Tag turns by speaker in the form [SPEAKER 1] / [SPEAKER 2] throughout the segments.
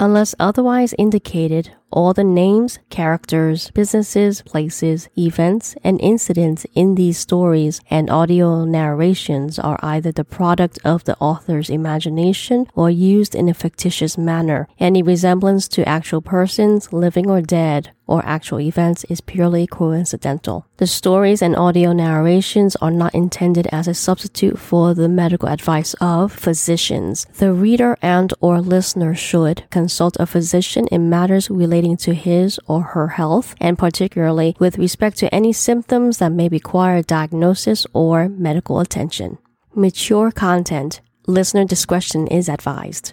[SPEAKER 1] Unless otherwise indicated, all the names, characters, businesses, places, events, and incidents in these stories and audio narrations are either the product of the author's imagination or used in a fictitious manner. Any resemblance to actual persons, living or dead, or actual events is purely coincidental. The stories and audio narrations are not intended as a substitute for the medical advice of physicians. The reader and or listener should consult a physician in matters relating to his or her health and particularly with respect to any symptoms that may require diagnosis or medical attention. Mature content. Listener discretion is advised.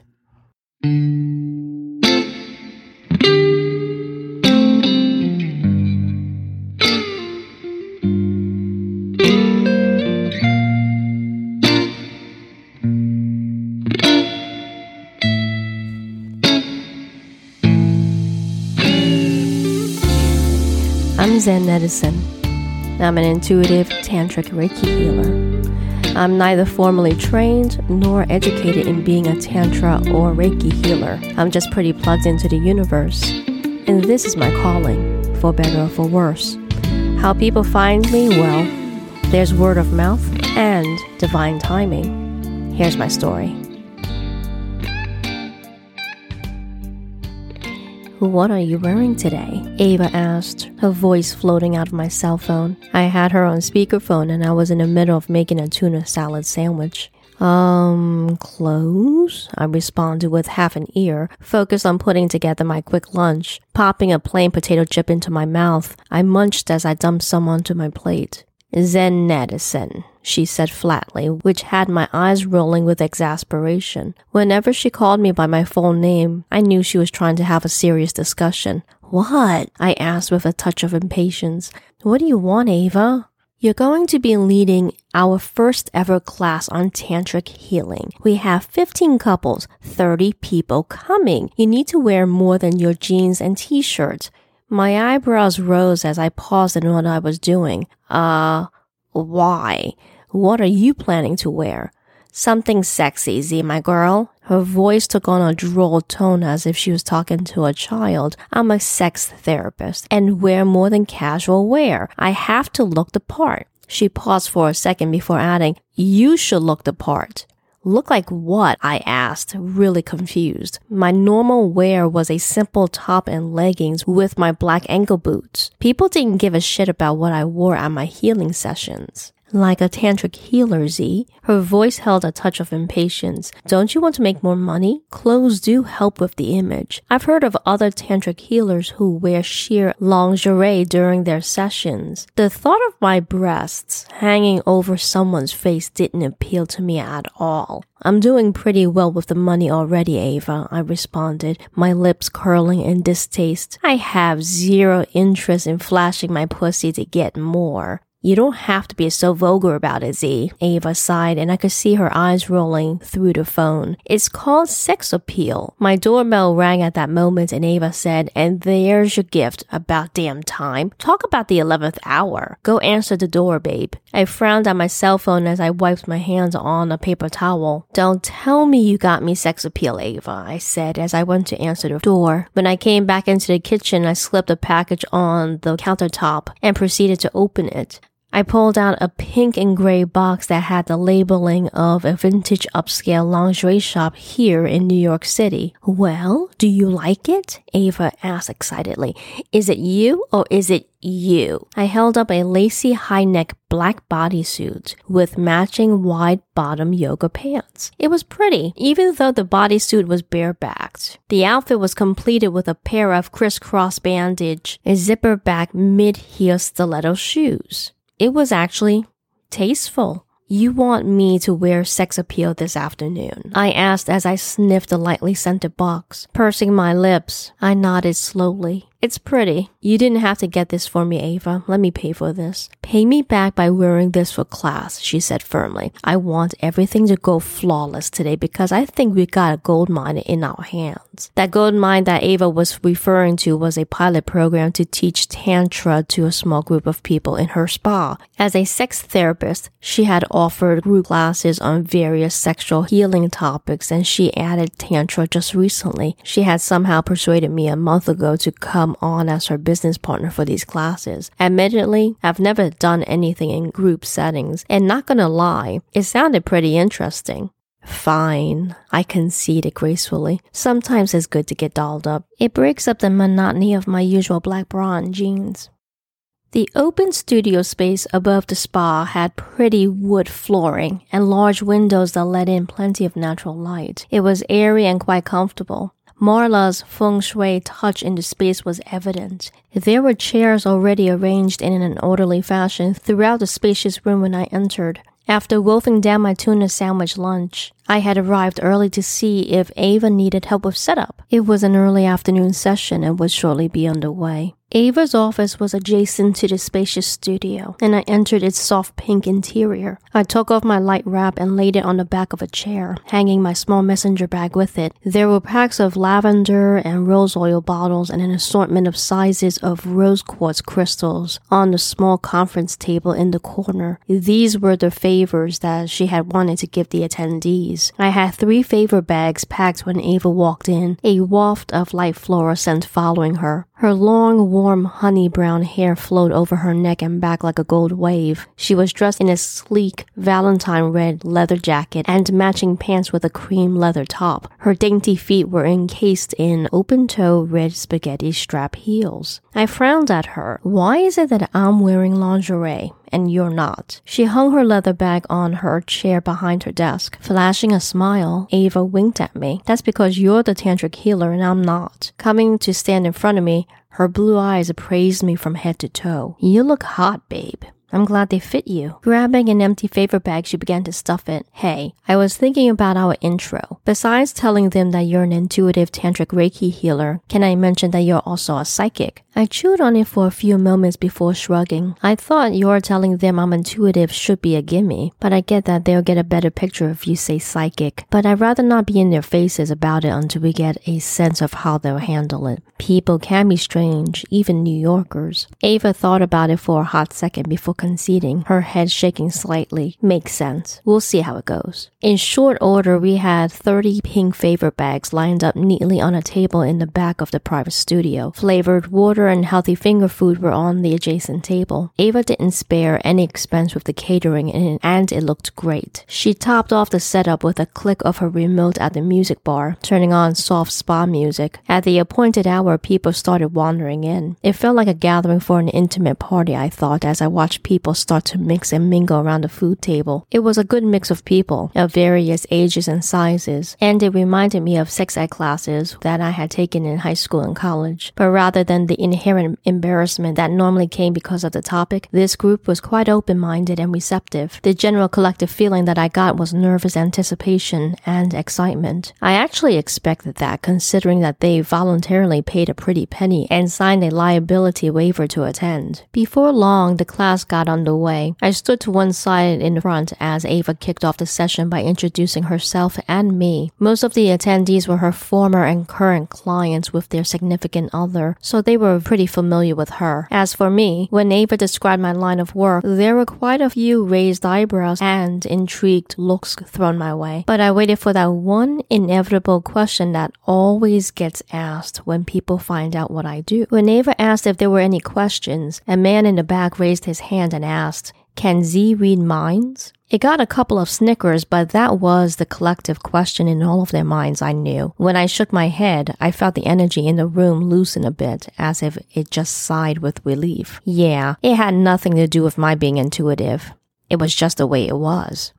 [SPEAKER 1] I'm Zen Edison. I'm an intuitive tantric Reiki healer. I'm neither formally trained nor educated in being a Tantra or Reiki healer. I'm just pretty plugged into the universe. And this is my calling, for better or for worse. How people find me? Well, there's word of mouth and divine timing. Here's my story. What are you wearing today? Ava asked, her voice floating out of my cell phone. I had her on speakerphone and I was in the middle of making a tuna salad sandwich. Um, clothes? I responded with half an ear, focused on putting together my quick lunch. Popping a plain potato chip into my mouth, I munched as I dumped some onto my plate. Zen Edison, she said flatly, which had my eyes rolling with exasperation. Whenever she called me by my full name, I knew she was trying to have a serious discussion. What? I asked with a touch of impatience. What do you want, Ava? You're going to be leading our first ever class on tantric healing. We have 15 couples, 30 people coming. You need to wear more than your jeans and t-shirt. My eyebrows rose as I paused in what I was doing. Uh, why? What are you planning to wear? Something sexy, Z, my girl. Her voice took on a droll tone as if she was talking to a child. I'm a sex therapist and wear more than casual wear. I have to look the part. She paused for a second before adding, You should look the part. Look like what? I asked, really confused. My normal wear was a simple top and leggings with my black ankle boots. People didn't give a shit about what I wore at my healing sessions. Like a tantric healer, Z, her voice held a touch of impatience. Don't you want to make more money? Clothes do help with the image. I've heard of other tantric healers who wear sheer lingerie during their sessions. The thought of my breasts hanging over someone's face didn't appeal to me at all. I'm doing pretty well with the money already, Ava, I responded, my lips curling in distaste. I have zero interest in flashing my pussy to get more. You don't have to be so vulgar about it, Z. Ava sighed, and I could see her eyes rolling through the phone. It's called sex appeal. My doorbell rang at that moment, and Ava said, And there's your gift. About damn time. Talk about the 11th hour. Go answer the door, babe. I frowned at my cell phone as I wiped my hands on a paper towel. Don't tell me you got me sex appeal, Ava, I said as I went to answer the door. When I came back into the kitchen, I slipped a package on the countertop and proceeded to open it. I pulled out a pink and gray box that had the labeling of a vintage upscale lingerie shop here in New York City. Well, do you like it? Ava asked excitedly. Is it you or is it you? I held up a lacy high neck black bodysuit with matching wide bottom yoga pants. It was pretty, even though the bodysuit was barebacked. The outfit was completed with a pair of crisscross bandage, a zipper back mid heel stiletto shoes. It was actually tasteful. You want me to wear sex appeal this afternoon? I asked as I sniffed the lightly scented box. Pursing my lips, I nodded slowly. It's pretty. You didn't have to get this for me, Ava. Let me pay for this. Pay me back by wearing this for class, she said firmly. I want everything to go flawless today because I think we got a gold mine in our hands. That gold mine that Ava was referring to was a pilot program to teach Tantra to a small group of people in her spa. As a sex therapist, she had offered group classes on various sexual healing topics and she added Tantra just recently. She had somehow persuaded me a month ago to come on as her business partner for these classes. Admittedly, I've never done anything in group settings, and not gonna lie, it sounded pretty interesting. Fine, I conceded gracefully. Sometimes it's good to get dolled up. It breaks up the monotony of my usual black bra and jeans. The open studio space above the spa had pretty wood flooring and large windows that let in plenty of natural light. It was airy and quite comfortable. Marla's feng shui touch in the space was evident. There were chairs already arranged in an orderly fashion throughout the spacious room when I entered. After wolfing down my tuna sandwich lunch, I had arrived early to see if Ava needed help with setup. It was an early afternoon session and would shortly be underway. Ava's office was adjacent to the spacious studio, and I entered its soft pink interior. I took off my light wrap and laid it on the back of a chair, hanging my small messenger bag with it. There were packs of lavender and rose oil bottles and an assortment of sizes of rose quartz crystals on the small conference table in the corner. These were the favors that she had wanted to give the attendees. I had three favor bags packed when Ava walked in, a waft of light floral scent following her. Her long, warm, honey brown hair flowed over her neck and back like a gold wave. She was dressed in a sleek valentine red leather jacket and matching pants with a cream leather top. Her dainty feet were encased in open toe red spaghetti strap heels. I frowned at her. Why is it that I'm wearing lingerie? And you're not. She hung her leather bag on her chair behind her desk. Flashing a smile, Ava winked at me. That's because you're the tantric healer and I'm not. Coming to stand in front of me, her blue eyes appraised me from head to toe. You look hot, babe. I'm glad they fit you. Grabbing an empty favor bag, she began to stuff it. Hey, I was thinking about our intro. Besides telling them that you're an intuitive tantric Reiki healer, can I mention that you're also a psychic? I chewed on it for a few moments before shrugging. I thought your telling them I'm intuitive should be a gimme, but I get that they'll get a better picture if you say psychic. But I'd rather not be in their faces about it until we get a sense of how they'll handle it. People can be strange, even New Yorkers. Ava thought about it for a hot second before conceding, her head shaking slightly. Makes sense. We'll see how it goes. In short order, we had 30 pink favor bags lined up neatly on a table in the back of the private studio. Flavored and healthy finger food were on the adjacent table. Ava didn't spare any expense with the catering and it looked great. She topped off the setup with a click of her remote at the music bar, turning on soft spa music. At the appointed hour, people started wandering in. It felt like a gathering for an intimate party, I thought, as I watched people start to mix and mingle around the food table. It was a good mix of people of various ages and sizes, and it reminded me of sex ed classes that I had taken in high school and college. But rather than the inherent embarrassment that normally came because of the topic, this group was quite open minded and receptive. The general collective feeling that I got was nervous anticipation and excitement. I actually expected that considering that they voluntarily paid a pretty penny and signed a liability waiver to attend. Before long, the class got underway. I stood to one side in front as Ava kicked off the session by introducing herself and me. Most of the attendees were her former and current clients with their significant other, so they were pretty familiar with her. As for me, when Ava described my line of work, there were quite a few raised eyebrows and intrigued looks thrown my way. But I waited for that one inevitable question that always gets asked when people find out what I do. When Ava asked if there were any questions, a man in the back raised his hand and asked, Can Z read minds? It got a couple of snickers, but that was the collective question in all of their minds, I knew. When I shook my head, I felt the energy in the room loosen a bit, as if it just sighed with relief. Yeah, it had nothing to do with my being intuitive. It was just the way it was.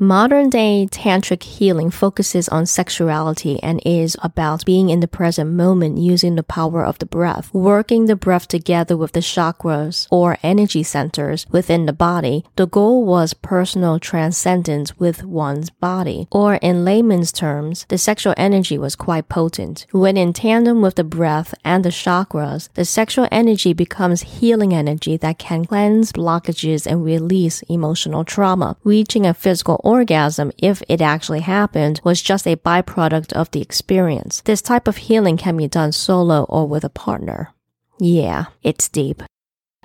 [SPEAKER 1] Modern day tantric healing focuses on sexuality and is about being in the present moment using the power of the breath, working the breath together with the chakras or energy centers within the body. The goal was personal transcendence with one's body, or in layman's terms, the sexual energy was quite potent. When in tandem with the breath and the chakras, the sexual energy becomes healing energy that can cleanse blockages and release emotional trauma, reaching a physical orgasm, if it actually happened, was just a byproduct of the experience. This type of healing can be done solo or with a partner. Yeah, it's deep.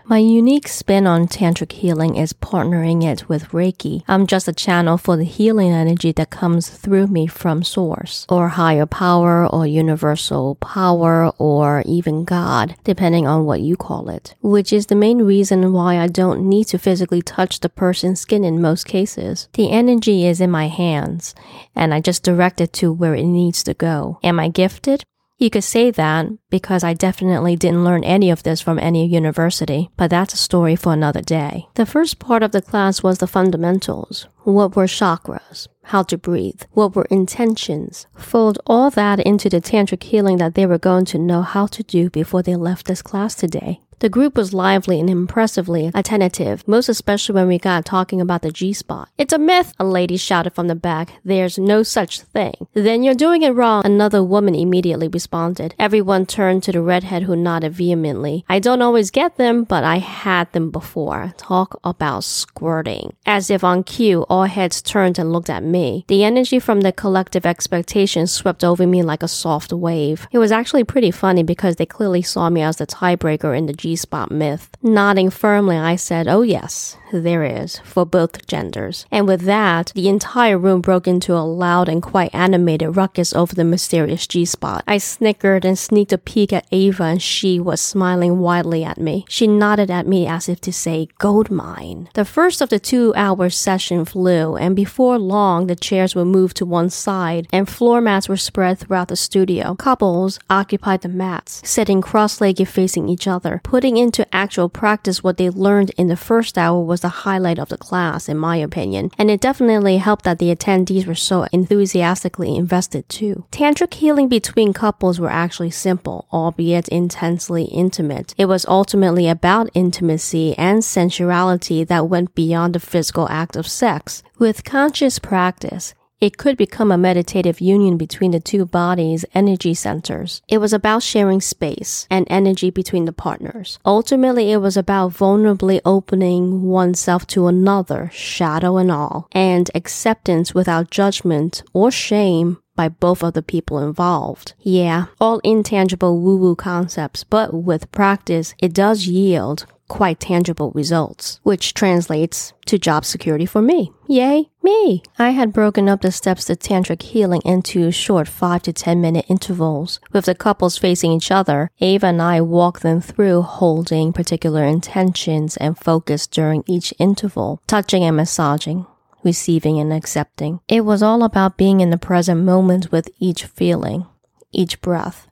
[SPEAKER 1] My unique spin on tantric healing is partnering it with Reiki. I'm just a channel for the healing energy that comes through me from source or higher power or universal power or even God, depending on what you call it, which is the main reason why I don't need to physically touch the person's skin in most cases. The energy is in my hands and I just direct it to where it needs to go. Am I gifted? You could say that because I definitely didn't learn any of this from any university, but that's a story for another day. The first part of the class was the fundamentals. What were chakras? How to breathe? What were intentions? Fold all that into the tantric healing that they were going to know how to do before they left this class today. The group was lively and impressively attentive, most especially when we got talking about the G spot. It's a myth, a lady shouted from the back. There's no such thing. Then you're doing it wrong, another woman immediately responded. Everyone turned to the redhead who nodded vehemently. I don't always get them, but I had them before. Talk about squirting. As if on cue, all heads turned and looked at me. The energy from the collective expectations swept over me like a soft wave. It was actually pretty funny because they clearly saw me as the tiebreaker in the G spot myth. Nodding firmly, I said, Oh, yes, there is, for both genders. And with that, the entire room broke into a loud and quite animated ruckus over the mysterious G spot. I snickered and sneaked a peek at Ava, and she was smiling widely at me. She nodded at me as if to say, Gold mine. The first of the two hour session flew, and before long, the chairs were moved to one side, and floor mats were spread throughout the studio. Couples occupied the mats, sitting cross legged facing each other. Putting into actual practice what they learned in the first hour was the highlight of the class, in my opinion, and it definitely helped that the attendees were so enthusiastically invested too. Tantric healing between couples were actually simple, albeit intensely intimate. It was ultimately about intimacy and sensuality that went beyond the physical act of sex. With conscious practice, it could become a meditative union between the two bodies' energy centers. It was about sharing space and energy between the partners. Ultimately, it was about vulnerably opening oneself to another, shadow and all, and acceptance without judgment or shame by both of the people involved. Yeah, all intangible woo woo concepts, but with practice, it does yield quite tangible results, which translates to job security for me. Yay, me! I had broken up the steps to tantric healing into short 5 to 10 minute intervals. With the couples facing each other, Ava and I walked them through holding particular intentions and focus during each interval, touching and massaging receiving and accepting. It was all about being in the present moment with each feeling, each breath,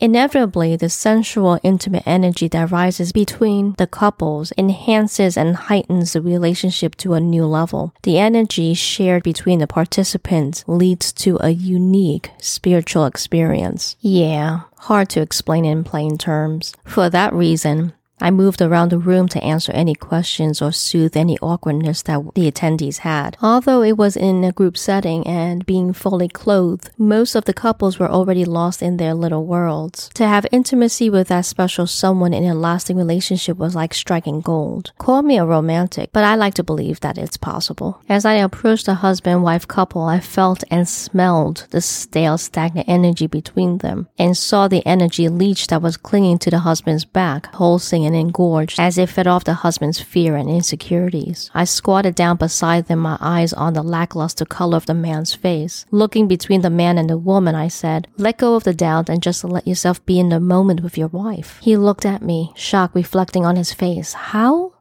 [SPEAKER 1] Inevitably, the sensual, intimate energy that rises between the couples enhances and heightens the relationship to a new level. The energy shared between the participants leads to a unique spiritual experience. Yeah, hard to explain in plain terms. For that reason, I moved around the room to answer any questions or soothe any awkwardness that the attendees had. Although it was in a group setting and being fully clothed, most of the couples were already lost in their little worlds. To have intimacy with that special someone in a lasting relationship was like striking gold. Call me a romantic, but I like to believe that it's possible. As I approached the husband wife couple, I felt and smelled the stale, stagnant energy between them and saw the energy leech that was clinging to the husband's back, pulsing and engorged as it fed off the husband's fear and insecurities. I squatted down beside them, my eyes on the lackluster color of the man's face. Looking between the man and the woman, I said, Let go of the doubt and just let yourself be in the moment with your wife. He looked at me, shock reflecting on his face. How?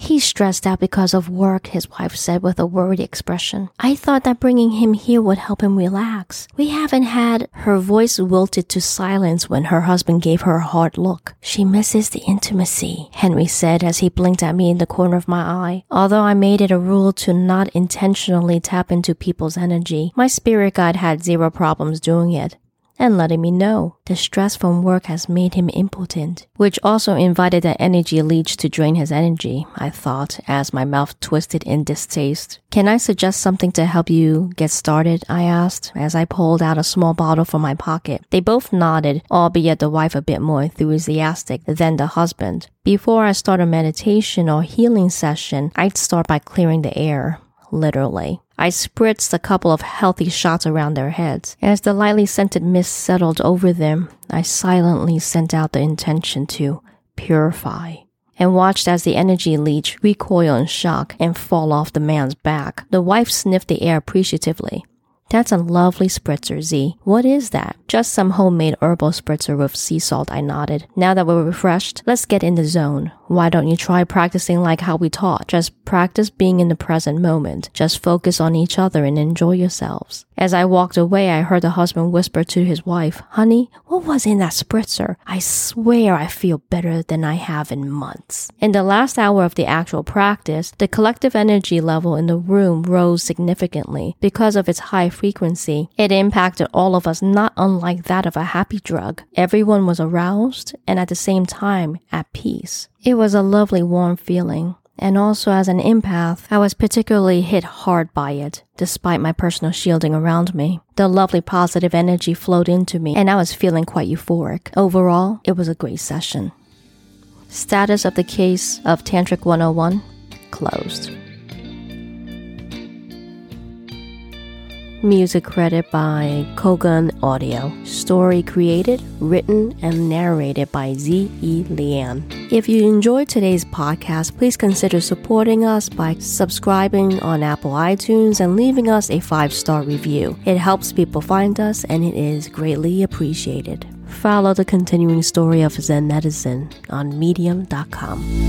[SPEAKER 1] He's stressed out because of work, his wife said with a worried expression. I thought that bringing him here would help him relax. We haven't had. Her voice wilted to silence when her husband gave her a hard look. She misses the intimacy, Henry said as he blinked at me in the corner of my eye. Although I made it a rule to not intentionally tap into people's energy, my spirit guide had zero problems doing it and letting me know the stress from work has made him impotent, which also invited the energy leech to drain his energy, I thought, as my mouth twisted in distaste. Can I suggest something to help you get started? I asked as I pulled out a small bottle from my pocket. They both nodded, albeit the wife a bit more enthusiastic than the husband. Before I start a meditation or healing session, I'd start by clearing the air, literally. I spritzed a couple of healthy shots around their heads. As the lightly scented mist settled over them, I silently sent out the intention to purify and watched as the energy leech recoil in shock and fall off the man's back. The wife sniffed the air appreciatively. That's a lovely spritzer, Z. What is that? Just some homemade herbal spritzer with sea salt, I nodded. Now that we're refreshed, let's get in the zone. Why don't you try practicing like how we taught? Just practice being in the present moment. Just focus on each other and enjoy yourselves. As I walked away, I heard the husband whisper to his wife, Honey, what was in that spritzer? I swear I feel better than I have in months. In the last hour of the actual practice, the collective energy level in the room rose significantly because of its high frequency. It impacted all of us not unlike that of a happy drug. Everyone was aroused and at the same time at peace. It was a lovely warm feeling. And also as an empath, I was particularly hit hard by it, despite my personal shielding around me. The lovely positive energy flowed into me, and I was feeling quite euphoric. Overall, it was a great session. Status of the case of Tantric 101 closed. Music credit by Kogan Audio. Story created, written, and narrated by Z. E. Lian. If you enjoyed today's podcast, please consider supporting us by subscribing on Apple iTunes and leaving us a five star review. It helps people find us and it is greatly appreciated. Follow the continuing story of Zen medicine on medium.com.